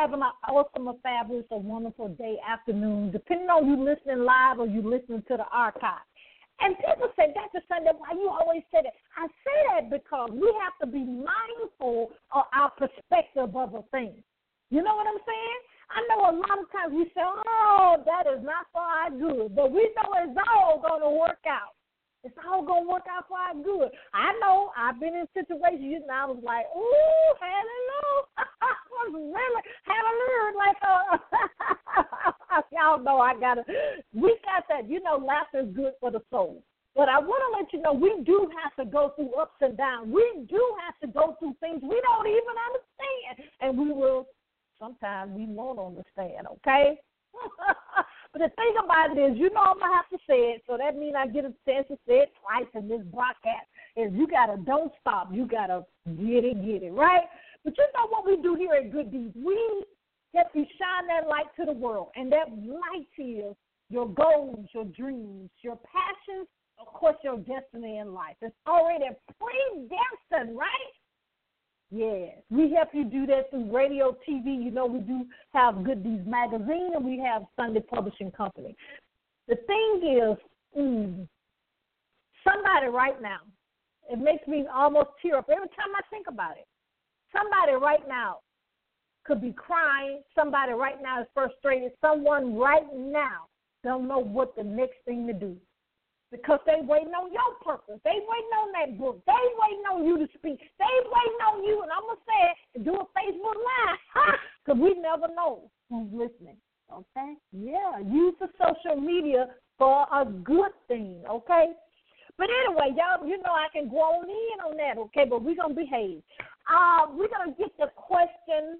having an awesome, a fabulous, a wonderful day, afternoon, depending on you listening live or you listening to the archive. And people say, Dr. Sunday, why you always say that? I say that because we have to be mindful of our perspective of a thing. You know what I'm saying? I know a lot of times we say, oh, that is not for our good, but we know it's all going to work out. It's all gonna work out for our good. I know I've been in situations and I was like, ooh, hallelujah. I was really hallelujah. Like uh, y'all know I gotta we got that, you know, laughter is good for the soul. But I want to let you know we do have to go through ups and downs. We do have to go through things we don't even understand. And we will sometimes we won't understand, okay? but the thing about it is, you know, I'm gonna have to say it, so that means I get a chance to say it twice in this broadcast. Is you gotta don't stop, you gotta get it, get it right. But you know what we do here at Good Deeds? We get to shine that light to the world, and that light is your goals, your dreams, your passions, of course, your destiny in life. It's already predestined, right? Yes, we help you do that through radio, TV. You know, we do have Good Deeds Magazine and we have Sunday Publishing Company. The thing is, mm, somebody right now, it makes me almost tear up every time I think about it. Somebody right now could be crying. Somebody right now is frustrated. Someone right now don't know what the next thing to do because they waiting on your purpose. They waiting on that book. They waiting on you to speak. They waiting on you, and I'm gonna say it, do a Facebook live, because we never know who's listening. Okay? Yeah, use the social media for a good thing. Okay? But anyway, y'all, you know I can go on in on that. Okay? But we're gonna behave. Uh, we're gonna get the question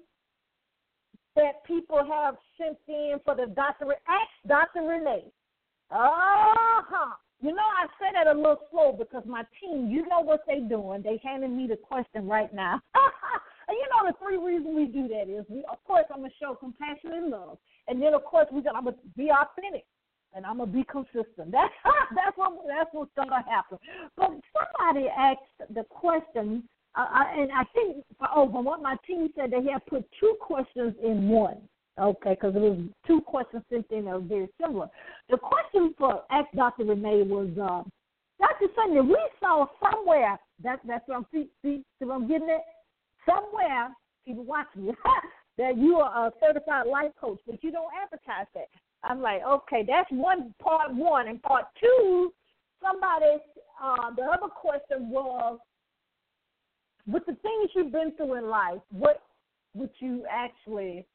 that people have sent in for the Dr. Ask Dr. Renee. Uh huh. You know, I said that a little slow because my team, you know what they're doing. They handing me the question right now. and you know the three reasons we do that is, we, of course, I'm gonna show compassion and love, and then of course we gonna I'm gonna be authentic, and I'm gonna be consistent. That's that's what that's what's gonna happen. But somebody asked the question, uh, and I think oh, from what my team said, they had put two questions in one. Okay, because it was two questions sent in that were very similar. The question for Ask Dr. Renee was, uh, Dr. Sunday, we saw somewhere, that, that's what I'm, see, see, what I'm getting at? Somewhere, people watching that you are a certified life coach, but you don't advertise that. I'm like, okay, that's one part one. And part two, somebody, uh, the other question was, with the things you've been through in life, what would you actually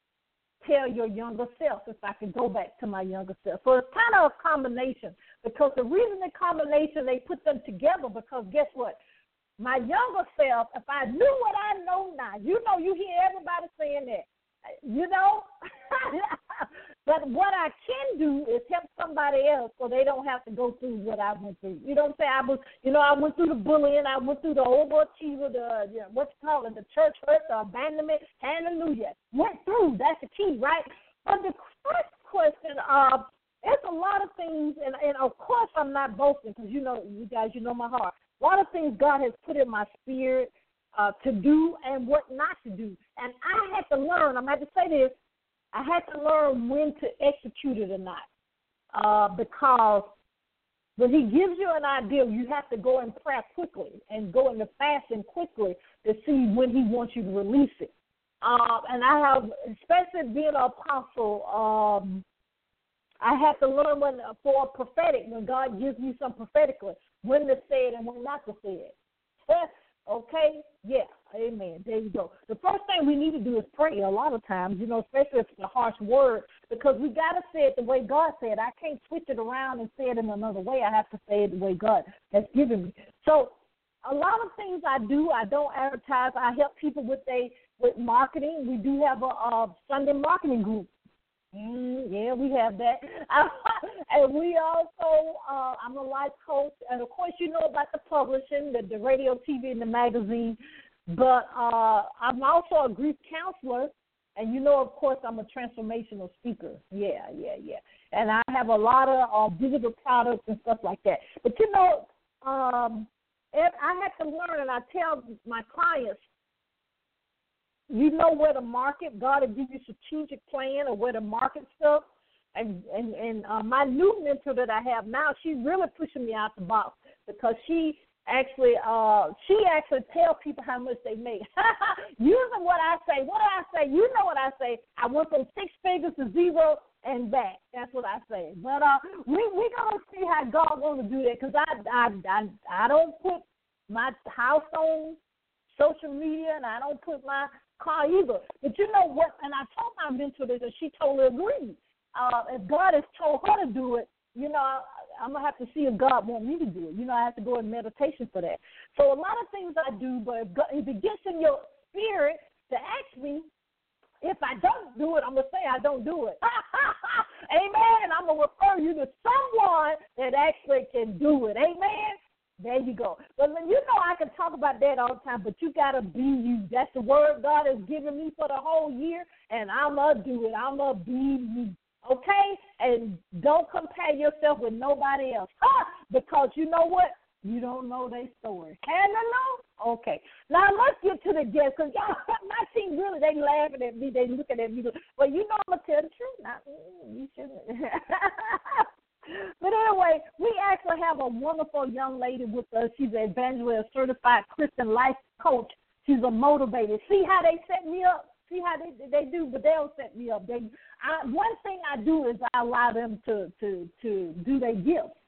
tell your younger self if I could go back to my younger self. So it's kind of a combination because the reason the combination they put them together because guess what? My younger self, if I knew what I know now, you know, you hear everybody saying that, you know. but what I can do is help somebody else so they don't have to go through what I went through. You know what I'm saying? I was, you know, I went through the bullying, I went through the overachiever, the you know, what you call it, the church hurt, the abandonment. Hallelujah. Went through. That's the key, right? But the first question, uh, it's a lot of things, and, and of course I'm not boasting because you know, you guys, you know my heart. A lot of things God has put in my spirit uh, to do and what not to do. And I had to learn, I'm going to say this, I had to learn when to execute it or not. Uh, because when he gives you an idea, you have to go and pray quickly and go into fasting quickly to see when he wants you to release it. Uh, and I have, especially being an apostle, um, I have to learn when for prophetic when God gives me some prophetically when to say it and when not to say it. Okay? Yeah. Amen. There you go. The first thing we need to do is pray a lot of times, you know, especially if it's a harsh word, because we got to say it the way God said. I can't switch it around and say it in another way. I have to say it the way God has given me. So, a lot of things I do, I don't advertise. I help people with they with marketing. We do have a, a Sunday marketing group Mm, yeah, we have that. and we also, uh, I'm a life coach. And of course, you know about the publishing, the, the radio, TV, and the magazine. But uh, I'm also a grief counselor. And you know, of course, I'm a transformational speaker. Yeah, yeah, yeah. And I have a lot of uh, digital products and stuff like that. But you know, um, I had to learn, and I tell my clients you know where to market. God will give you strategic plan or where to market stuff. And and and uh, my new mentor that I have now, she's really pushing me out the box because she actually uh she actually tell people how much they make. Using what I say, what do I say? You know what I say. I went from six figures to zero and back. That's what I say. But uh we we gonna see how God wanna do that because I, I I I don't put my house on social media and I don't put my car either. But you know what? And I told my mentor this and she totally agreed. Uh, if God has told her to do it, you know, I'm gonna have to see if God want me to do it. You know, I have to go in meditation for that. So a lot of things I do, but if, God, if it gets in your spirit to ask me, if I don't do it, I'm gonna say I don't do it. Amen. I'm gonna refer you to someone that actually can do it. Amen. There you go. But you know I can talk about that all the time, but you gotta be you. That's the word God has given me for the whole year, and I'm gonna do it. I'm gonna be me okay? And don't compare yourself with nobody else. Ah, because you know what? You don't know their story. Know? Okay. Now let's get to the guests because y'all, my team really they laughing at me, they looking at me. But you know I'm gonna tell the truth. Not you shouldn't. but anyway, we actually have a wonderful young lady with us. She's an evangelist, certified Christian life coach. She's a motivator. See how they set me up? See how they they do, but they'll set me up. They I, one thing I do is I allow them to to to do their gifts.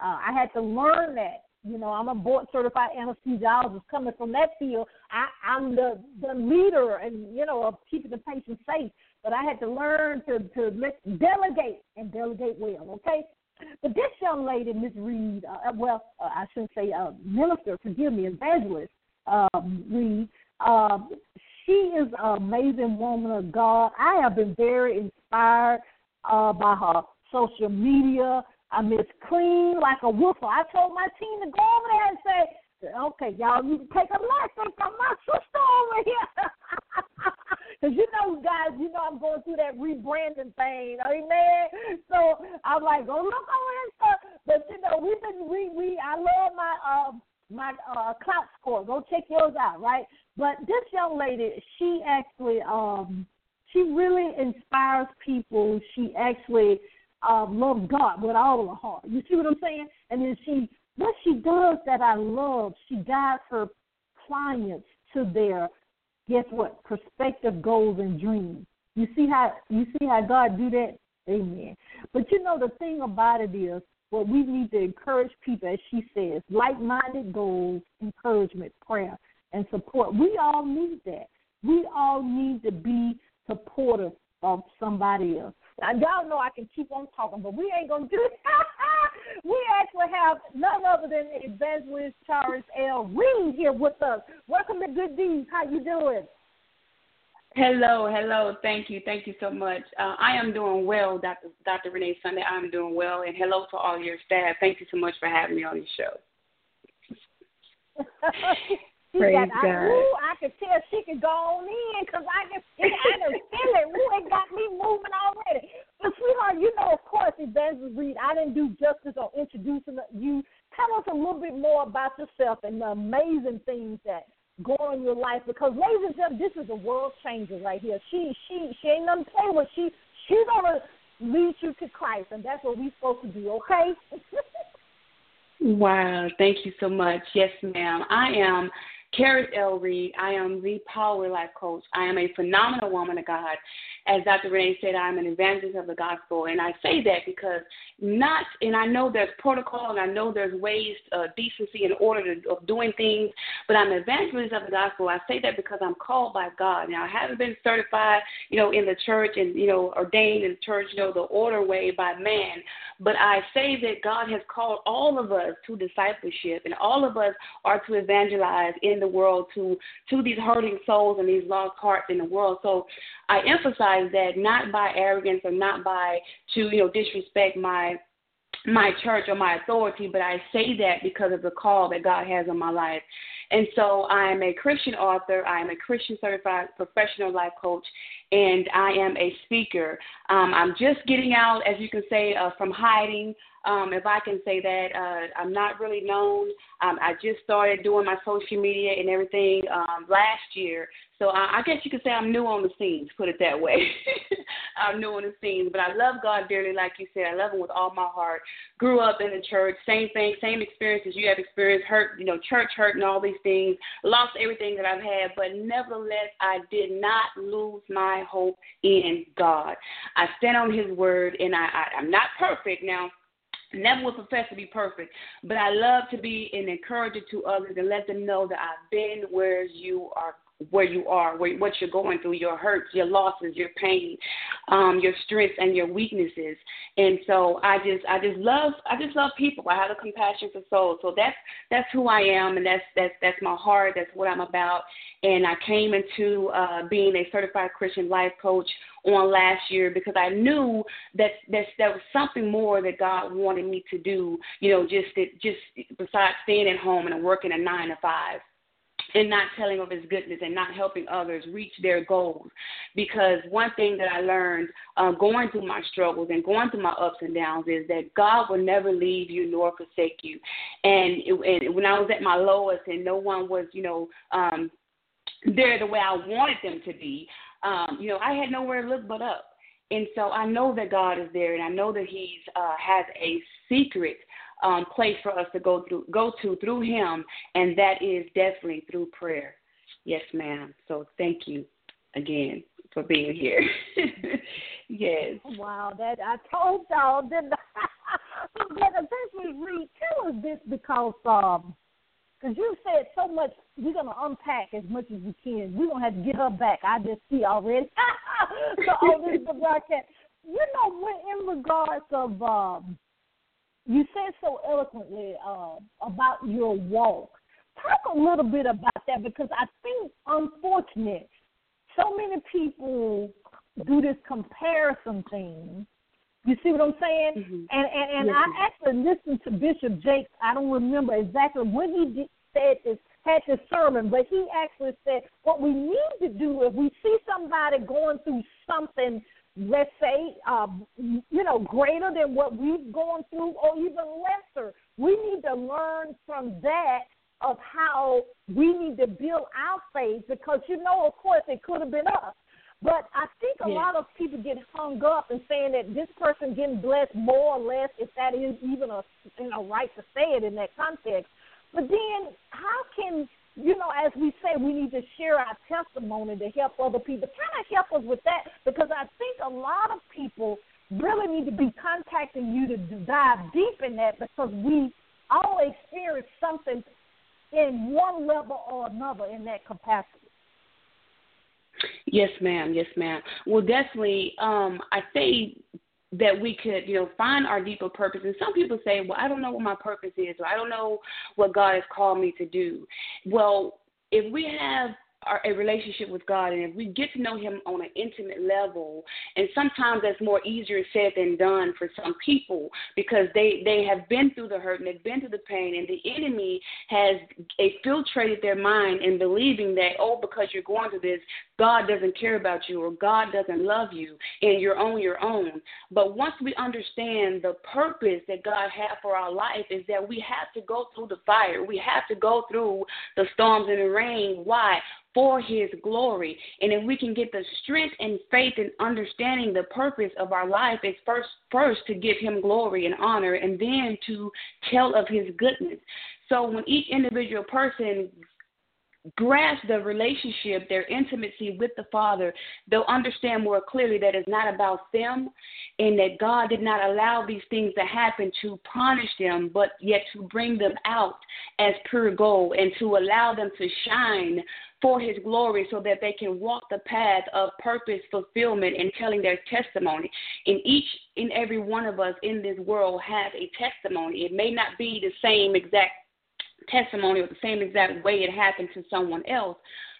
Uh, I had to learn that. You know, I'm a board certified anesthesiologist coming from that field. I, I'm the the leader and you know of keeping the patient safe. But I had to learn to to let, delegate and delegate well. Okay. But this young lady, Miss Reed, uh, well, uh, I shouldn't say uh, minister, forgive me, evangelist um, Reed. Uh, she is an amazing woman of God. I have been very inspired uh, by her social media. I miss clean like a woofer. I told my team to go over there and say, okay, y'all, you can take a lesson from my sister over here. Because you know, guys, you know I'm going through that rebranding thing, amen. So I'm like, go look this stuff. But you know, we've been we we I love my um my uh Klout score. Go check yours out, right? But this young lady, she actually um she really inspires people. She actually um loves God with all her heart. You see what I'm saying? And then she what she does that I love, she guides her clients to their guess what, perspective, goals and dreams. You see how you see how God do that? Amen. But you know the thing about it is what we need to encourage people, as she says, like minded goals, encouragement, prayer, and support. We all need that. We all need to be supportive of somebody else. Now, y'all know I can keep on talking, but we ain't gonna do it. we actually have none other than Evangelist Caris L. Reed here with us. Welcome to Good Deeds. How you doing? Hello, hello. Thank you. Thank you so much. Uh, I am doing well, Dr. Dr. Renee Sunday. I'm doing well. And hello to all your staff. Thank you so much for having me on your show. Praise got, God. I, ooh, I could tell she could go on in because I can, I can feel it. Ooh, it got me moving already. But, sweetheart, you know, of course, Evangelist Reed, I didn't do justice on introducing you. Tell us a little bit more about yourself and the amazing things that go in your life because ladies and gentlemen, this is a world changer right here. She she she ain't nothing to play with. She she's gonna lead you to Christ and that's what we're supposed to do, okay? wow, thank you so much. Yes, ma'am. I am Caris L. Reed. I am the Power Life Coach. I am a phenomenal woman of God. As Dr. Renee said, I'm an evangelist of the gospel. And I say that because not, and I know there's protocol and I know there's ways, uh, decency and order to, of doing things, but I'm an evangelist of the gospel. I say that because I'm called by God. Now, I haven't been certified, you know, in the church and, you know, ordained in the church, you know, the order way by man. But I say that God has called all of us to discipleship and all of us are to evangelize in the world to to these hurting souls and these lost hearts in the world. So I emphasize that not by arrogance or not by to you know disrespect my my church or my authority, but I say that because of the call that God has on my life. And so I am a Christian author, I am a Christian certified professional life coach, and I am a speaker. Um, I'm just getting out, as you can say, uh, from hiding um, if I can say that. Uh, I'm not really known. Um, I just started doing my social media and everything um, last year, so I, I guess you could say I'm new on the scenes. Put it that way. I'm new on the scenes, but I love God dearly, like you said. I love Him with all my heart. Grew up in the church, same thing, same experiences you have experienced. Hurt, you know, church hurt and all these things. Lost everything that I've had, but nevertheless, I did not lose my hope in God. I stand on His word, and I, I I'm not perfect now never will profess to be perfect, but I love to be an encourager to others and let them know that I've been where you are where you are, where, what you're going through, your hurts, your losses, your pain, um, your strengths and your weaknesses. And so I just I just love I just love people. I have a compassion for souls. So that's that's who I am and that's that's that's my heart, that's what I'm about. And I came into uh, being a certified Christian life coach on last year because I knew that that there was something more that God wanted me to do, you know, just that just besides staying at home and working a nine to five and not telling of his goodness and not helping others reach their goals. Because one thing that I learned uh, going through my struggles and going through my ups and downs is that God will never leave you nor forsake you. And, it, and when I was at my lowest and no one was, you know, um, there the way I wanted them to be, um, you know, I had nowhere to look but up. And so I know that God is there, and I know that He's uh, has a secret um, place for us to go through, go to through Him, and that is definitely through prayer. Yes, ma'am. So thank you again for being here. yes. Wow, that I told y'all didn't I? but Evangelist, Reed, tell us this because um, because you said so much. We're gonna unpack as much as we can. We're gonna have to get her back. I just see already. so on this broadcast, you know, when in regards of um, you said so eloquently uh, about your walk. Talk a little bit about that because I think, unfortunate, so many people do this comparison thing. You see what I'm saying? Mm-hmm. And and, and yes. I actually listened to Bishop Jakes. I don't remember exactly when he did, said this had this sermon, but he actually said what we need to do if we see somebody going through something let's say, uh, you know, greater than what we've gone through or even lesser. We need to learn from that of how we need to build our faith because, you know, of course, it could have been us. But I think a yeah. lot of people get hung up in saying that this person getting blessed more or less, if that is even a you know right to say it in that context. But then, how can you know, as we say, we need to share our testimony to help other people. Kind of help us with that because I think a lot of people really need to be contacting you to dive deep in that because we all experience something in one level or another in that capacity. Yes, ma'am. Yes, ma'am. Well, definitely. Um, I say that we could, you know, find our deeper purpose. And some people say, well, I don't know what my purpose is, or I don't know what God has called me to do. Well, if we have a relationship with God, and if we get to know Him on an intimate level, and sometimes that's more easier said than done for some people because they they have been through the hurt and they've been through the pain, and the enemy has infiltrated their mind in believing that oh because you're going through this, God doesn't care about you or God doesn't love you, and you're on your own. But once we understand the purpose that God has for our life is that we have to go through the fire, we have to go through the storms and the rain. Why? for his glory. And if we can get the strength and faith and understanding the purpose of our life is first first to give him glory and honor and then to tell of his goodness. So when each individual person grasp the relationship, their intimacy with the Father, they'll understand more clearly that it's not about them and that God did not allow these things to happen to punish them, but yet to bring them out as pure gold and to allow them to shine for his glory so that they can walk the path of purpose, fulfillment, and telling their testimony. And each and every one of us in this world has a testimony. It may not be the same exact testimony or the same exact way it happened to someone else,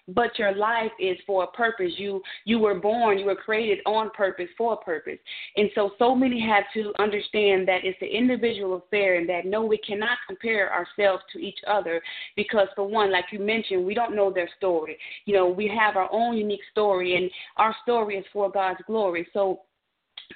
but your life is for a purpose. You you were born, you were created on purpose for a purpose. And so so many have to understand that it's an individual affair and that no we cannot compare ourselves to each other because for one, like you mentioned, we don't know their story. You know, we have our own unique story and our story is for God's glory. So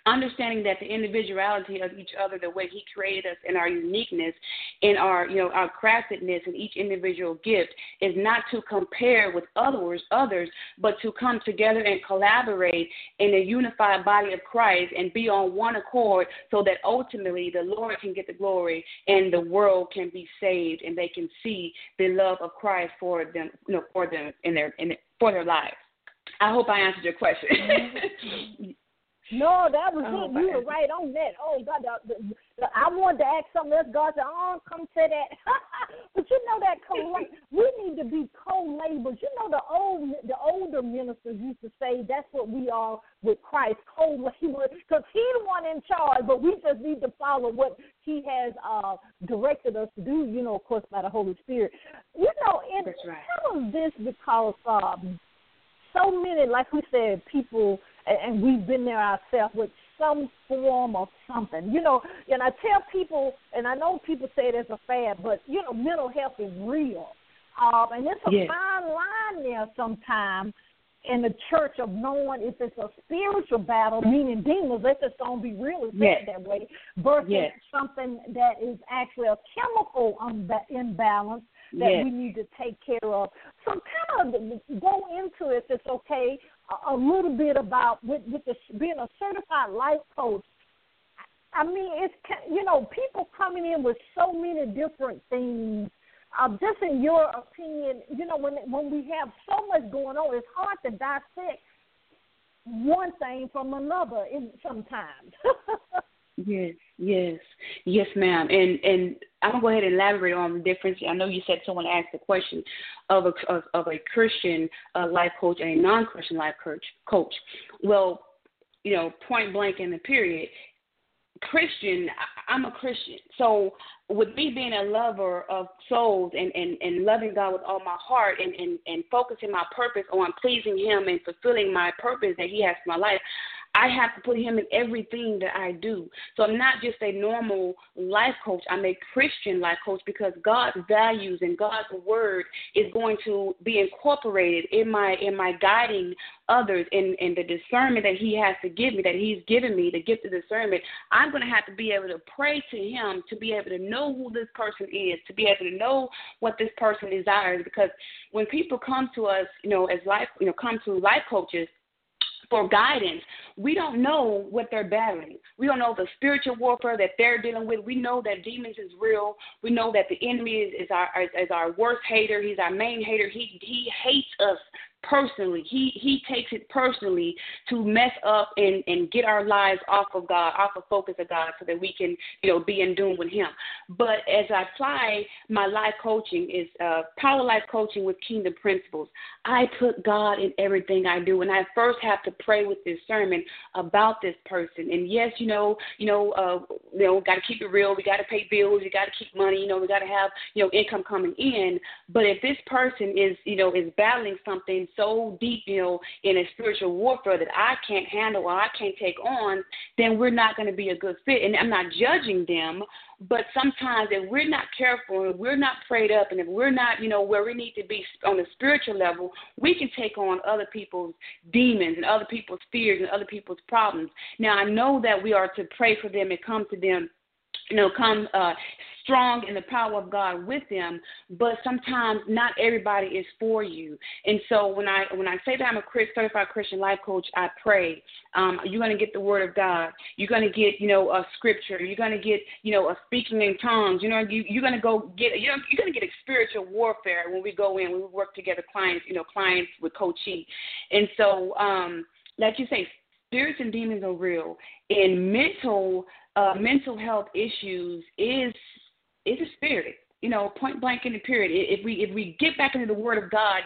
understanding that the individuality of each other, the way He created us, and our uniqueness, in our you know our craftedness and each individual gift, is not to compare with others, others, but to come together and collaborate in a unified body of Christ and be on one accord, so that ultimately the Lord can get the glory and the world can be saved and they can see the love of Christ for them, you know, for them in their in for their lives. I hope I answered your question. Mm-hmm. No, that was oh, good. You were right on that. Oh God, the, the, the, I wanted to ask something else. God said, "Oh, come to that." but you know that co- we need to be co-laborers. You know the old, the older ministers used to say that's what we are with Christ, co-laborers, because He's the one in charge. But we just need to follow what He has uh directed us to do. You know, of course, by the Holy Spirit. You know, and right. tell us this because um, so many, like we said, people and we've been there ourselves with some form of something. You know, and I tell people, and I know people say it as a fad, but you know, mental health is real, um, and it's a yes. fine line there sometimes in the church of knowing if it's a spiritual battle, meaning demons, let's just don't be really yes. that way, versus yes. something that is actually a chemical imbalance that yes. we need to take care of. So kind of go into it, if it's okay, a, little bit about with, with the, being a certified life coach. I mean, it's you know people coming in with so many different things. Uh, just in your opinion, you know, when when we have so much going on, it's hard to dissect one thing from another. In sometimes. Yes, yes, yes, ma'am. And and I'm gonna go ahead and elaborate on the difference. I know you said someone asked the question of a of, of a Christian uh, life coach and a non-Christian life coach. Coach. Well, you know, point blank in the period, Christian. I'm a Christian, so with me being a lover of souls and, and, and loving God with all my heart and, and, and focusing my purpose on pleasing Him and fulfilling my purpose that He has for my life, I have to put him in everything that I do. So I'm not just a normal life coach. I'm a Christian life coach because God's values and God's word is going to be incorporated in my in my guiding others in, in the discernment that he has to give me, that he's given me, the gift of discernment. I'm going to have to be able to pray to him to be able to know who this person is, to be able to know what this person desires. Because when people come to us, you know, as life, you know, come to life coaches, for guidance. We don't know what they're battling. We don't know the spiritual warfare that they're dealing with. We know that demons is real. We know that the enemy is, is our is, is our worst hater. He's our main hater. He he hates us personally. He he takes it personally to mess up and and get our lives off of God, off of focus of God, so that we can you know be in doom with Him. But as I apply my life coaching is uh, power life coaching with kingdom principles. I put God in everything I do, and I first have to pray with this sermon about this person. And yes, you know, you know, uh, you know, got to keep it real. We got to pay bills. You got to keep money. You know, we got to have you know income coming in. But if this person is you know is battling something so deep, you know, in a spiritual warfare that I can't handle or I can't take on, then we're not going to be a good fit. And I'm not judging them, but sometimes if we're not careful, if we're not prayed up, and if we're not, you know, where we need to be on a spiritual level, we can take on other people's demons and other people's fears and other people's problems. Now, I know that we are to pray for them and come to them you know, come uh, strong in the power of God with them, but sometimes not everybody is for you. And so when I when I say that I'm a Chris, certified Christian life coach, I pray. Um, you're going to get the Word of God. You're going to get you know a scripture. You're going to get you know a speaking in tongues. You know you, you're going to go get you know, you're going to get a spiritual warfare when we go in when we work together, clients you know clients with coaching. And so um, like you say, spirits and demons are real, and mental uh, mental health issues is is a spirit. You know, point blank in the period. If we if we get back into the Word of God,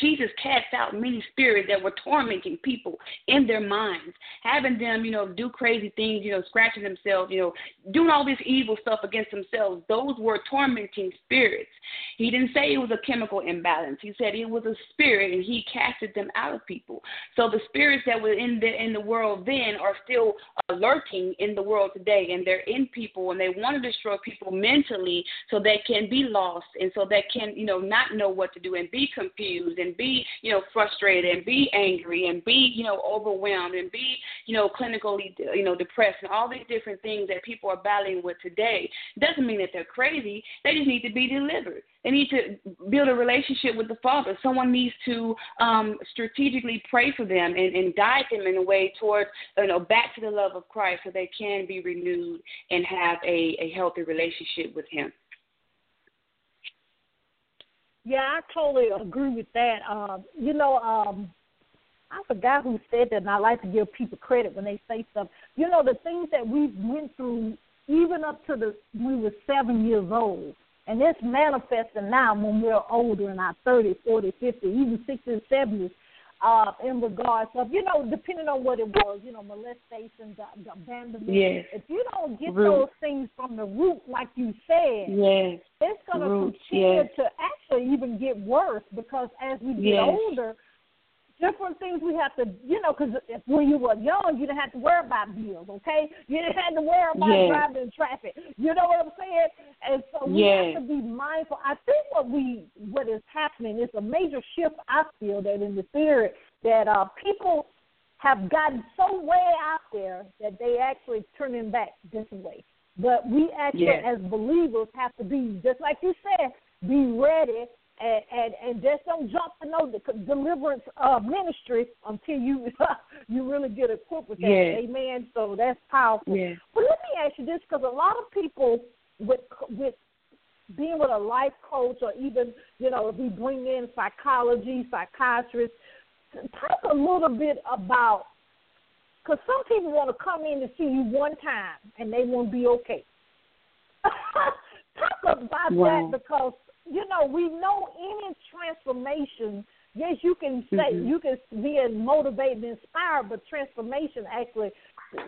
Jesus cast out many spirits that were tormenting people in their minds, having them, you know, do crazy things, you know, scratching themselves, you know, doing all this evil stuff against themselves. Those were tormenting spirits. He didn't say it was a chemical imbalance. He said it was a spirit, and he casted them out of people. So the spirits that were in the in the world then are still lurking in the world today, and they're in people, and they want to destroy people mentally, so they can be lost, and so they can, you know, not know what to do, and be confused, and be, you know, frustrated, and be angry, and be, you know, overwhelmed, and be, you know, clinically, you know, depressed, and all these different things that people are battling with today. Doesn't mean that they're crazy. They just need to be delivered. They need to build a relationship with the Father. Someone needs to um, strategically pray for them and, and guide them in a way towards, you know, back to the love of Christ so they can be renewed and have a, a healthy relationship with Him. Yeah, I totally agree with that. Um, you know, um, I forgot who said that, and I like to give people credit when they say stuff. You know, the things that we went through, even up to the we were seven years old and it's manifesting now when we're older in our 30s, 40s, 50s, even 60s, 70s, uh, in regards of, you know, depending on what it was, you know, molestation, abandonment. Yes. If you don't get root. those things from the root, like you said, yes. it's going to continue yes. to actually even get worse because as we get older, different things we have to, you know, because when you were young, you didn't have to worry about bills, okay? You didn't have to worry about yes. driving in traffic. You know what I'm saying? And so we yes. have to be mindful. I think what we, what is happening is a major shift. I feel that in the spirit that uh, people have gotten so way out there that they actually turning back this way. But we actually, yes. as believers, have to be just like you said, be ready and, and and just don't jump to know the deliverance uh, ministry until you you really get equipped with that. Yes. Amen. So that's powerful. Yes. But let me ask you this, because a lot of people with with being with a life coach or even you know if we bring in psychology, psychiatrists, talk a little bit about because some people want to come in to see you one time and they won't be okay. talk about wow. that because you know, we know any transformation. Yes, you can say mm-hmm. you can be motivated and inspired, but transformation actually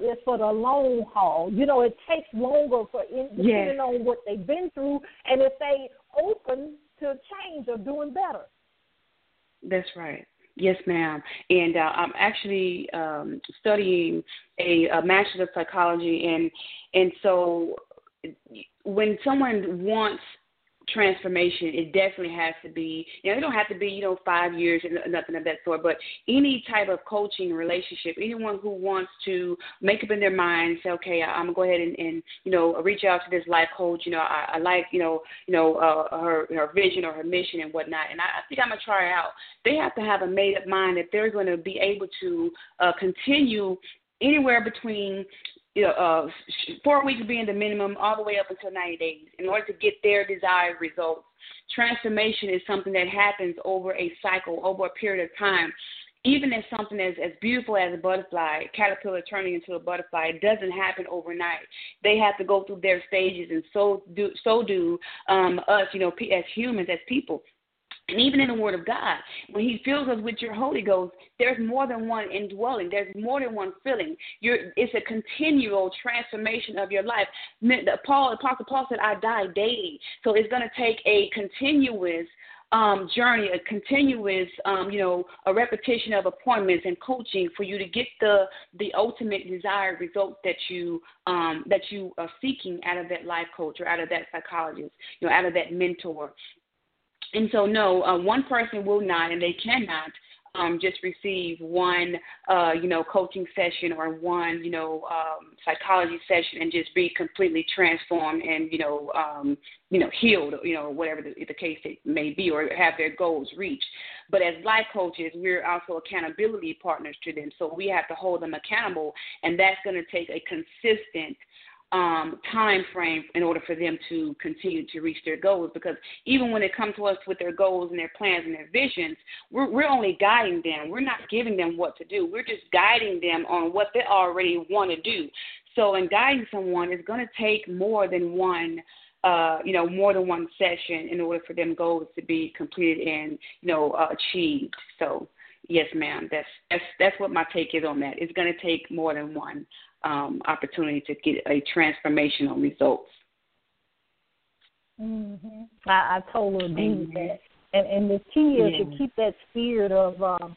is for the long haul. You know, it takes longer for in, depending yes. on what they've been through, and if they open to change or doing better. That's right. Yes, ma'am. And uh, I'm actually um, studying a, a master's of psychology, and and so when someone wants transformation, it definitely has to be, you know, it don't have to be, you know, five years and nothing of that sort, but any type of coaching relationship, anyone who wants to make up in their mind, say, okay, I'm gonna go ahead and, and you know, reach out to this life coach, you know, I, I like, you know, you know, uh, her her vision or her mission and whatnot, and I, I think I'm gonna try it out. They have to have a made up mind that they're going to be able to uh, continue anywhere between you know, uh, four weeks being the minimum, all the way up until 90 days, in order to get their desired results. Transformation is something that happens over a cycle, over a period of time. Even if something as, as beautiful as a butterfly, a caterpillar turning into a butterfly, it doesn't happen overnight. They have to go through their stages, and so do so do um, us, you know, as humans, as people. And even in the Word of God, when He fills us with your Holy Ghost, there's more than one indwelling. There's more than one filling. You're, it's a continual transformation of your life. Paul, Apostle Paul said, "I die daily." So it's going to take a continuous um, journey, a continuous, um, you know, a repetition of appointments and coaching for you to get the the ultimate desired result that you um, that you are seeking out of that life coach or out of that psychologist, you know, out of that mentor. And so, no, uh, one person will not, and they cannot um, just receive one, uh, you know, coaching session or one, you know, um, psychology session and just be completely transformed and, you know, um, you know, healed, you know, whatever the, the case may be, or have their goals reached. But as life coaches, we're also accountability partners to them, so we have to hold them accountable, and that's going to take a consistent um, time frame in order for them to continue to reach their goals. Because even when they come to us with their goals and their plans and their visions, we're, we're only guiding them. We're not giving them what to do. We're just guiding them on what they already want to do. So, in guiding someone, it's going to take more than one uh, you know, more than one session in order for them goals to be completed and, you know, uh, achieved. So, yes, ma'am, that's that's that's what my take is on that. It's going to take more than one um, opportunity to get a transformational results. Mm-hmm. I, I totally agree with that. And and the key is yeah. to keep that spirit of um,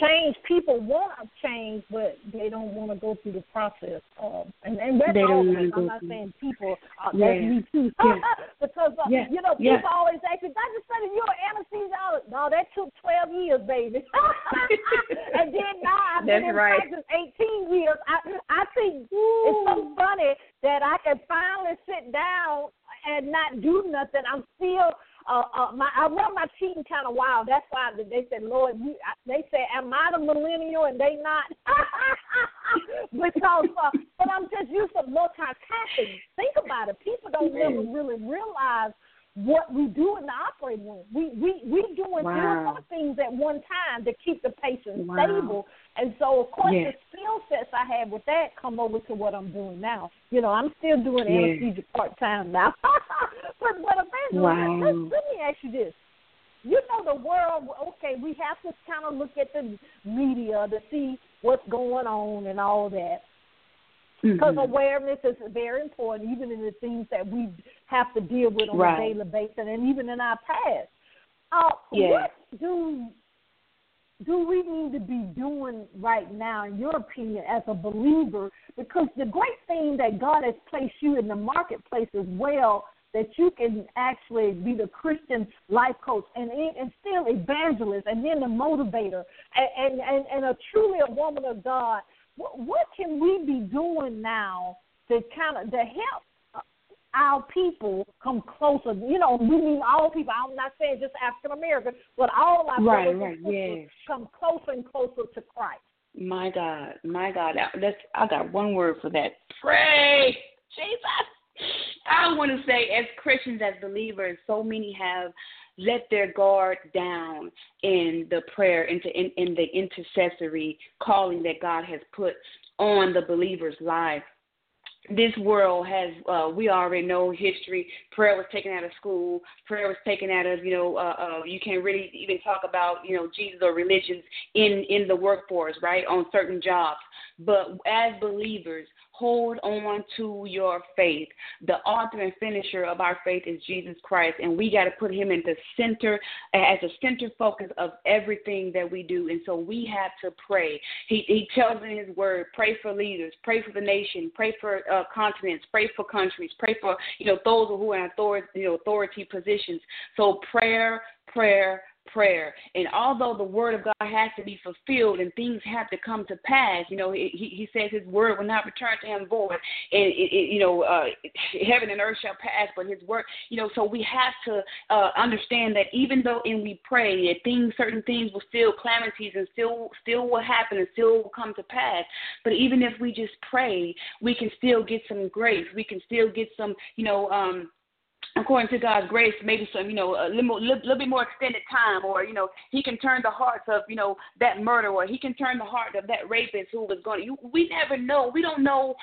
change. People want to change, but they don't want to go through the process. Um, and and that's they all. I'm not saying people. Uh, yeah. That's me too. yeah. because uh, yeah. you know people yeah. always ask me, just Sunday, you're an anesthesiologist." No, that took twelve years, baby. and then now I've that's been in right. practice eighteen years. I I think Ooh. it's so funny that I can finally sit down and not do nothing. I'm still uh, uh, my I run my cheating kind of wild. That's why they said, Lord, you, they said, am I the millennial and they not? because, uh, but I'm just used to multitasking. Think about it. People don't really really realize what we do in the operating room. We we we doing wow. three things at one time to keep the patient wow. stable. And so, of course, yes. the skill sets I had with that come over to what I'm doing now. You know, I'm still doing yes. anesthesia part time now. but but eventually, wow. let, let me ask you this: you know, the world. Okay, we have to kind of look at the media to see what's going on and all that. Because mm-hmm. awareness is very important, even in the things that we have to deal with on right. a daily basis, and even in our past. Uh, yeah. What do do we need to be doing right now, in your opinion, as a believer? Because the great thing that God has placed you in the marketplace as well, that you can actually be the Christian life coach and and still evangelist, and then the motivator, and and and, and a truly a woman of God what, what can we be doing now to kind of to help our people come closer? You know, we mean all people. I'm not saying just African American, but all our right, right, yes. come closer and closer to Christ. My God, my God, that's I got one word for that. Pray, Jesus. I want to say, as Christians, as believers, so many have let their guard down in the prayer, into in, in the intercessory calling that God has put on the believer's life. This world has uh we already know history. Prayer was taken out of school. Prayer was taken out of you know uh, uh you can't really even talk about you know jesus or religions in in the workforce right on certain jobs. But as believers hold on to your faith. The author and finisher of our faith is Jesus Christ, and we got to put him in the center as a center focus of everything that we do. And so we have to pray. He, he tells in his word, pray for leaders, pray for the nation, pray for uh, continents, pray for countries, pray for you know those who are in authority, you know, authority positions. So prayer, prayer, prayer. And although the word of God has to be fulfilled and things have to come to pass, you know, he, he says his word will not return to him void. And, it, it, you know, uh, heaven and earth shall pass, but his word, you know, so we have to uh, understand that even though and we pray that things, certain things will still calamities and still, still will happen and still will come to pass. But even if we just pray, we can still get some grace. We can still get some, you know, um, according to God's grace, maybe some, you know, a little, little, bit more extended time, or you know, He can turn the hearts of, you know, that murderer. He can turn the heart of that rapist who was going. to you, We never know. We don't know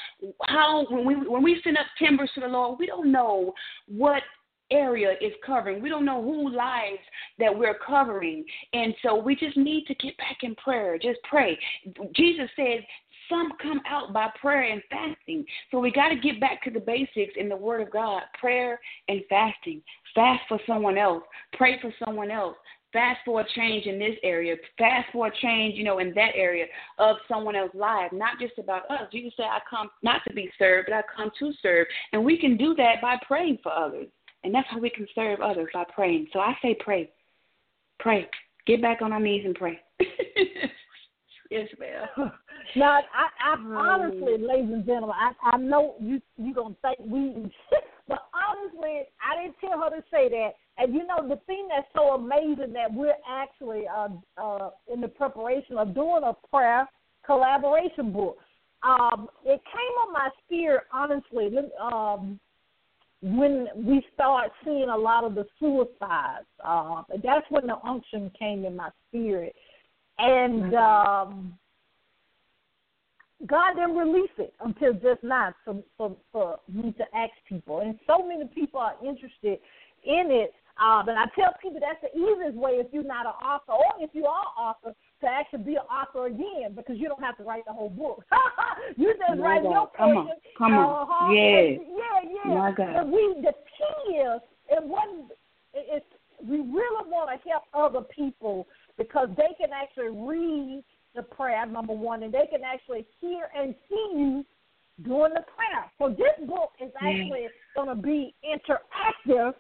how when we when we send up timbers to the Lord, we don't know what area is covering. We don't know who lives that we're covering. And so we just need to get back in prayer. Just pray. Jesus said, some come out by prayer and fasting. So we got to get back to the basics in the Word of God prayer and fasting. Fast for someone else, pray for someone else. Fast for a change in this area, fast for a change, you know, in that area of someone else's life, not just about us. Jesus said, I come not to be served, but I come to serve. And we can do that by praying for others. And that's how we can serve others by praying. So I say pray. Pray. Get back on our knees and pray. ma'am. Now, I, I honestly, ladies and gentlemen, I, I know you you gonna think we, but honestly, I didn't tell her to say that. And you know, the thing that's so amazing that we're actually uh, uh, in the preparation of doing a prayer collaboration book. Um, it came on my spirit, honestly, um, when we start seeing a lot of the suicides. Uh, that's when the unction came in my spirit, and. Um, God didn't release it until just now for, for, for me to ask people. And so many people are interested in it. Uh, but I tell people that's the easiest way if you're not an author or if you are an author to actually be an author again because you don't have to write the whole book. you just My write God. your Come portion. on. Come on. Yes. Yeah, yeah. My God. But we, the key is, it wasn't, it's, we really want to help other people because they can actually read the prayer, number one, and they can actually hear and see you during the prayer. So this book is actually going to be interactive.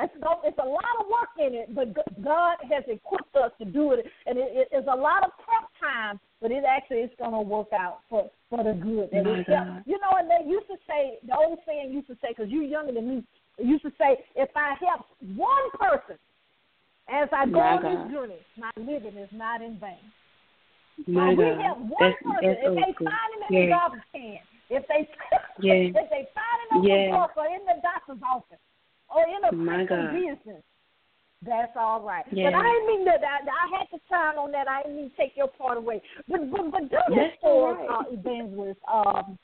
It's, it's a lot of work in it, but God has equipped us to do it, and it, it is a lot of prep time. But it actually is going to work out for for the good. And My it, God. you know, and they used to say the old saying used to say because you're younger than me. Used to say, if I help one person as I go My on God. this journey, my living is not in vain. My So we God. help one That's, person. that's if they find him in the garbage can, if they Yeah. if they find him on Yeah. the bus or in the doctor's office or in a My God. business, that's all right. Yeah. But I didn't mean that. I, I had to turn on that. I didn't mean to take your part away. But but but do this for us, right. uh, evangelist. Um,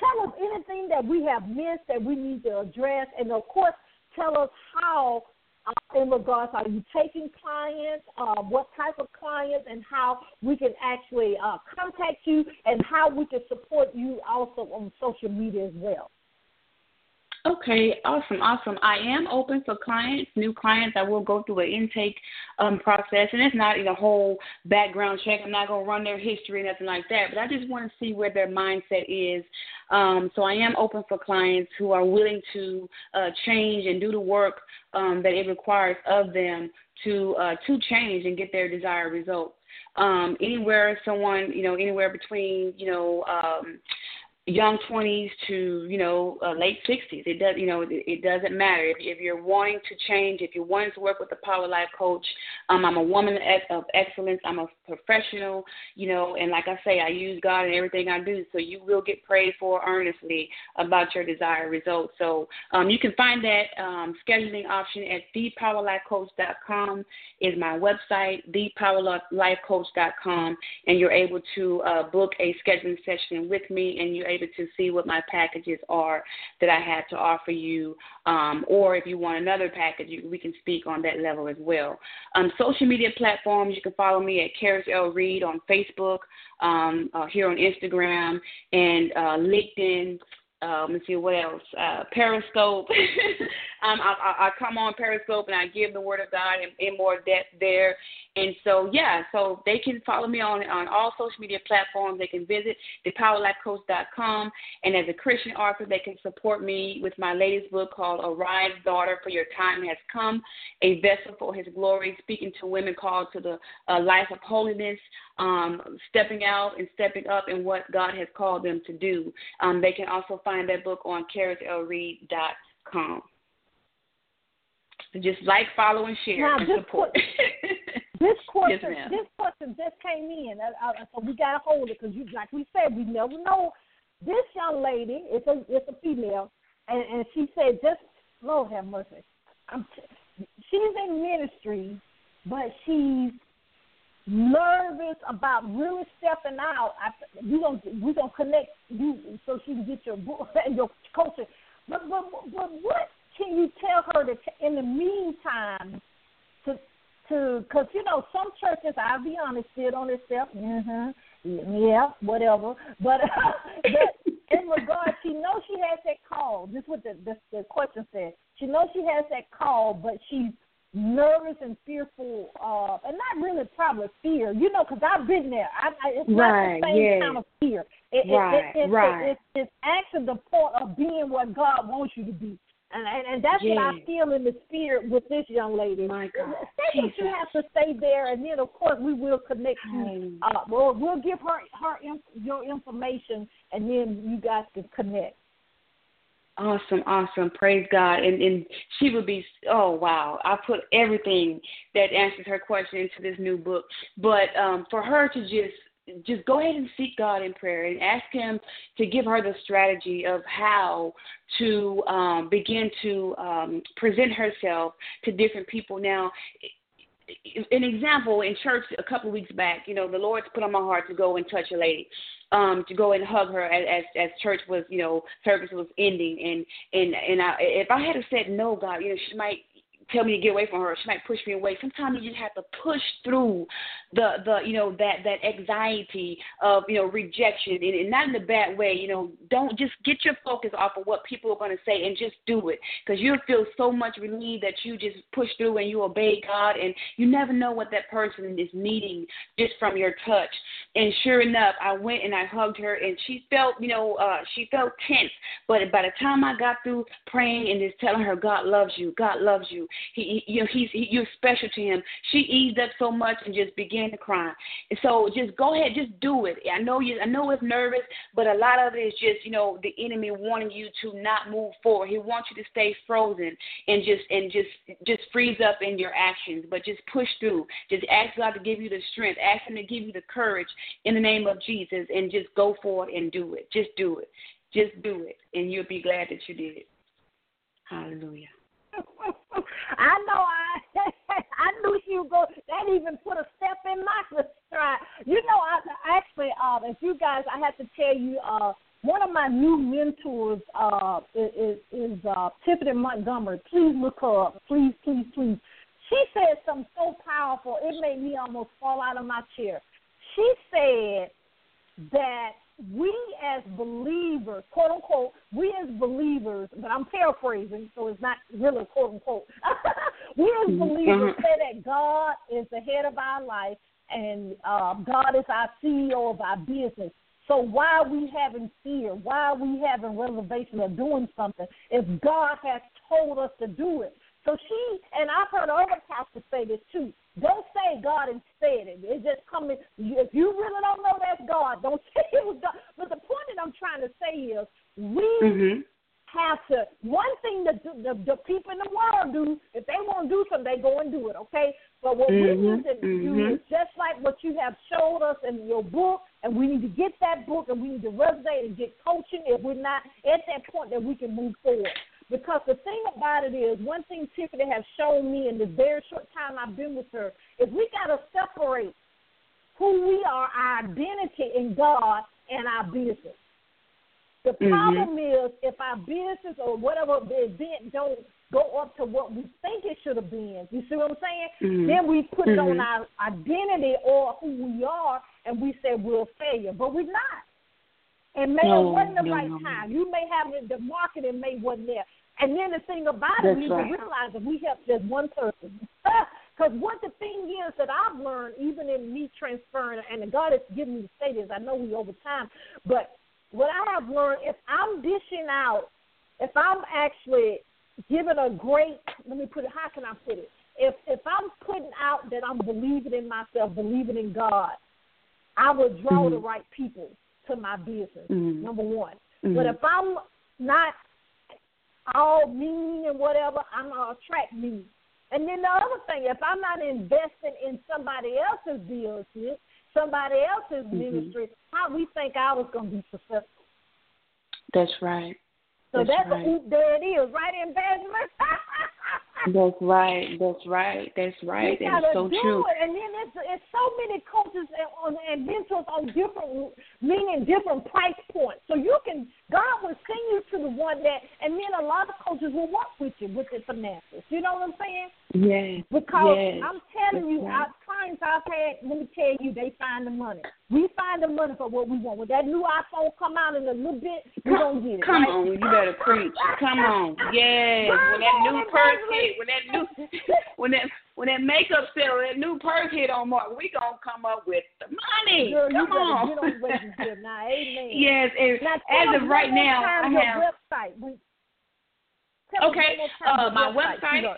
tell us anything that we have missed that we need to address, and of course, tell us how. Uh, in regards, are you taking clients? Uh, what type of clients, and how we can actually uh, contact you, and how we can support you also on social media as well. Okay, awesome, awesome. I am open for clients, new clients. I will go through an intake um, process, and it's not a whole background check. I'm not going to run their history, nothing like that. But I just want to see where their mindset is. Um, so I am open for clients who are willing to uh, change and do the work um, that it requires of them to uh, to change and get their desired results. Um, anywhere someone, you know, anywhere between, you know. Um, young 20s to you know uh, late 60s it does you know it, it doesn't matter. If, if you're wanting to change if you're wanting to work with a power life coach um i'm a woman of excellence. I'm a professional you know and like i say i use god in everything i do. So you will get prayed for earnestly about your desired results. So um you can find that um scheduling option at thepowerlifecoach.com is my website thepowerlifecoach.com and you're able to uh, book a scheduling session with me and you're able to see what my packages are that I have to offer you. Um, or if you want another package, you, we can speak on that level as well. Um, social media platforms, you can follow me at Caris L. Reed on Facebook, um, uh, here on Instagram, and uh, LinkedIn. Uh, let's see what else. Uh, Periscope. um, I, I, I come on Periscope and I give the word of God in, in more depth there. And so, yeah, so they can follow me on on all social media platforms. They can visit thepowerlifecoach.com. And as a Christian author, they can support me with my latest book called Arise, Daughter, for Your Time Has Come, a vessel for His glory, speaking to women called to the uh, life of holiness, um, stepping out and stepping up in what God has called them to do. Um, they can also find that book on CarisLReed.com. So just like, follow, and share Now, and this support. This question, ma'am. this question just came in, uh, uh, so we gotta hold it because, you, like we said, we never know. This young lady, it's a it's a female, and, and she said, just Lord have mercy. I'm, t- she's in ministry, but she's nervous about really stepping out. I, we gonna we gonna connect you so she can get your book and your culture. But but but what can you tell her to in the meantime to to because you know some churches I'll be honest still on itself mm-hmm yeah whatever but but in regard she knows she has that call this is what the, the the question said she knows she has that call but she's nervous and fearful uh and not really probably fear you know because I've been there I, I it's Right, not the same yes. kind of fear it, Right, it, it, it, right. it, it's it's actually the point of being what God wants you to be and and, and that's what I feel in the spirit with this young lady. My God. That you have to stay there, and then of course we will connect you. Uh, we'll, we'll give her her inf- your information, and then you guys can connect. Awesome, awesome. Praise God. And and she would be oh wow. I put everything that answers her question into this new book. But um for her to just just go ahead and seek God in prayer and ask him to give her the strategy of how to um begin to um present herself to different people. Now an example in church a couple of weeks back, you know, the Lord's put on my heart to go and touch a lady, um, to go and hug her as, as as church was, you know, service was ending, and and and I, if I had said no, God, you know, she might tell me to get away from her. She might push me away. Sometimes you just have to push through the the you know that that anxiety of you know rejection and, and not in a bad way. You know, don't just get your focus off of what people are going to say and just do it because you'll feel so much relieved that you just push through and you obey God and you never know what that person is needing just from your touch. And sure enough, I went and I hugged her and she felt you know uh she felt tense, but by the time I got through praying and just telling her God loves you, God loves you, he, he you know, he's he, you're special to him. She eased up so much and just began to cry. And so just go ahead, just do it. I know you. I know it's nervous, but a lot of it is just you know the enemy wanting you to not move forward. He wants you to stay frozen and just and just just freeze up in your actions. But just push through. Just ask God to give you the strength. Ask Him to give you the courage in the name of Jesus, and just go forward and do it. Just do it. Just do it, and you'll be glad that you did it. Hallelujah. I know I I knew she would go. That even put a step in my stride. You know, I actually, uh, if you guys, I have to tell you, uh, one of my new mentors uh, is is uh, Tiffany Montgomery. Please look her up. Please, please, please. She said something so powerful it made me almost fall out of my chair. She said that we as believers, quote unquote, we as believers, but I'm paraphrasing, so it's not really quote unquote. we as mm-hmm. believers say that God is the head of our life and uh, God is our CEO of our business. So why are we having fear? Why are we having reservation of doing something if God has told us to do it? So she and I've heard other pastors say this too. Don't say God instead. It's just coming. If you really don't know that's God, don't say it was God. But the point that I'm trying to say is we mm-hmm. have to. One thing that the, the, the people in the world do, if they want to do something, they go and do it. Okay. But what mm-hmm. we need to mm-hmm. do is just like what you have showed us in your book, and we need to get that book, and we need to resonate and get coaching. If we're not at that point, that we can move forward. Because the thing about it is, one thing Tiffany has shown me in the very short time I've been with her is we got to separate who we are, our identity in God, and our business. The mm-hmm. problem is if our business or whatever the event don't go up to what we think it should have been. You see what I'm saying? Mm-hmm. Then we put it on mm-hmm. our identity or who we are, and we say we're a failure, but we're not. And may no, wasn't the no, right no, time. You may have it, the marketing may wasn't there. And then the thing about it, we right. realize that we help just one person. Because what the thing is that I've learned, even in me transferring, and God has given me to say this, I know we over time, but what I have learned, if I'm dishing out, if I'm actually giving a great, let me put it, how can I put it? If if I'm putting out that I'm believing in myself, believing in God, I will draw mm-hmm. the right people to my business. Mm-hmm. Number one. Mm-hmm. But if I'm not all mean and whatever, I'm gonna attract me. And then the other thing, if I'm not investing in somebody else's business, somebody else's mm-hmm. ministry, how we think I was gonna be successful? That's right. So that's, that's right. a, there it is, right in Benjamin. That's right. That's right. That's right. That's so true. It. And then it's it's so many coaches and, and mentors on different meaning different price points. So you can God will send you to the one that, and then a lot of coaches will work with you with the finances. You know what I'm saying? Yes. Because yes. I'm telling you, right. our clients I've had, let me tell you, they find the money. We find the money for what we want. When that new iPhone come out in a little bit, we don't get it. Come right? on, you better preach. Come on, yes. When that new purse hit, when that new, when that when that makeup sale, that new purse hit on Mark, we gonna come up with the money. Girl, come on. Get on now, amen. yes, and now, as of right now, I have. Website. We, okay, uh, my website. website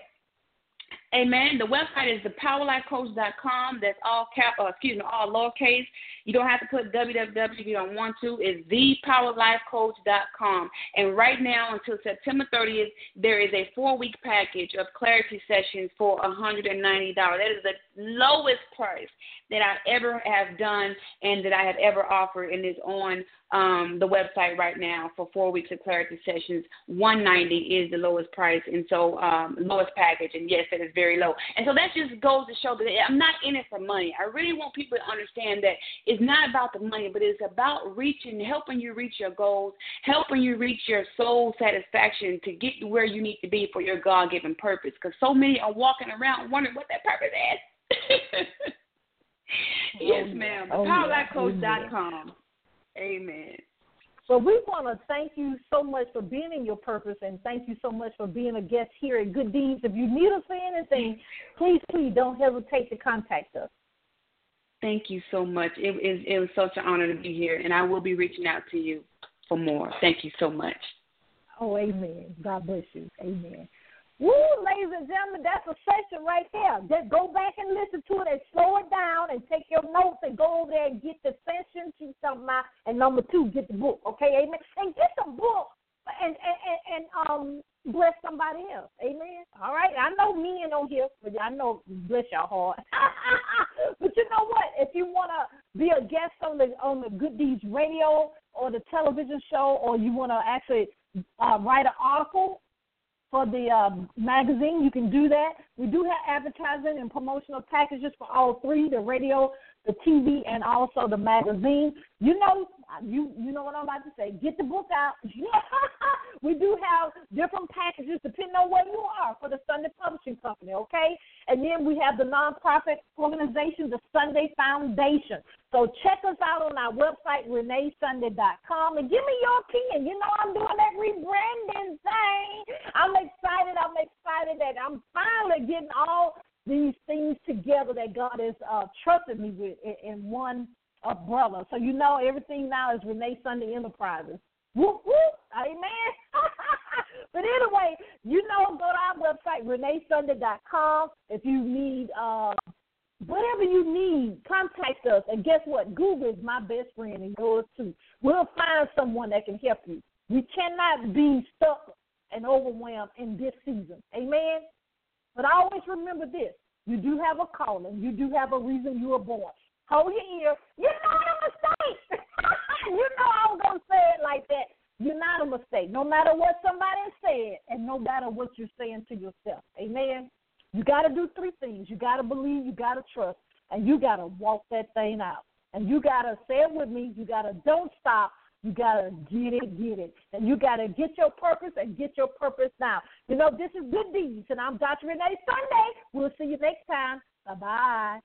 Amen. The website is thepowerlifecoach.com. That's all cap, uh, excuse me, all lowercase. You don't have to put www if you don't want to. It's thepowerlifecoach.com. And right now, until September 30th, there is a four week package of clarity sessions for $190. That is the lowest price that I ever have done and that I have ever offered, and is on um, the website right now for four weeks of clarity sessions. 190 is the lowest price, and so um, lowest package, and yes, that is very low. And so that just goes to show that I'm not in it for money. I really want people to understand that it's not about the money, but it's about reaching, helping you reach your goals, helping you reach your soul satisfaction to get to where you need to be for your God-given purpose. Because so many are walking around wondering what that purpose is. yes, ma'am. Oh, PowerLifeCoach.com. Amen. Well, we want to thank you so much for being in your purpose and thank you so much for being a guest here at Good Deeds. If you need us for anything, please, please don't hesitate to contact us. Thank you so much. It, it, it was such an honor to be here, and I will be reaching out to you for more. Thank you so much. Oh, amen. God bless you. Amen. Woo, ladies and gentlemen, that's a session right there. Just go back and listen to it and slow it down and take your notes and go over there and get the session she's talking about. And number two, get the book, okay? Amen. And get the book and and, and, and um bless somebody else. Amen. All right. I know men on here, but I know bless your heart. but you know what? If you wanna be a guest on the on the Good Deeds Radio or the television show, or you wanna actually uh, write an article for the um, magazine. You can do that. We do have advertising and promotional packages for all three: the radio, the TV, and also the magazine. You know, you you know what I'm about to say. Get the book out. we do have different packages depending on where you are for the Sunday Publishing Company. Okay, and then we have the nonprofit organization, the Sunday Foundation. So check us out on our website, reneesunday.com, and give me your pen. You know I'm doing that rebranding thing. I'm excited. I'm excited that I'm finally getting all these things together that God has uh, trusted me with in, in one umbrella. So you know everything now is Renee Sunday Enterprises. Whoop amen. but anyway, you know, go to our website reneesunday.com if you need uh, whatever you need. Contact us, and guess what? Google is my best friend and yours too. We'll find someone that can help you. We cannot be stuck and overwhelmed in this season. Amen. But always remember this you do have a calling, you do have a reason you were born. Hold your ear. You're not a mistake. you know I was going to say it like that. You're not a mistake. No matter what somebody said, and no matter what you're saying to yourself. Amen. You got to do three things. You got to believe, you got to trust, and you got to walk that thing out. And you got to say it with me. You got to don't stop you gotta get it, get it. And you gotta get your purpose and get your purpose now. You know, this is Good Deeds, and I'm Dr. Renee Sunday. We'll see you next time. Bye bye.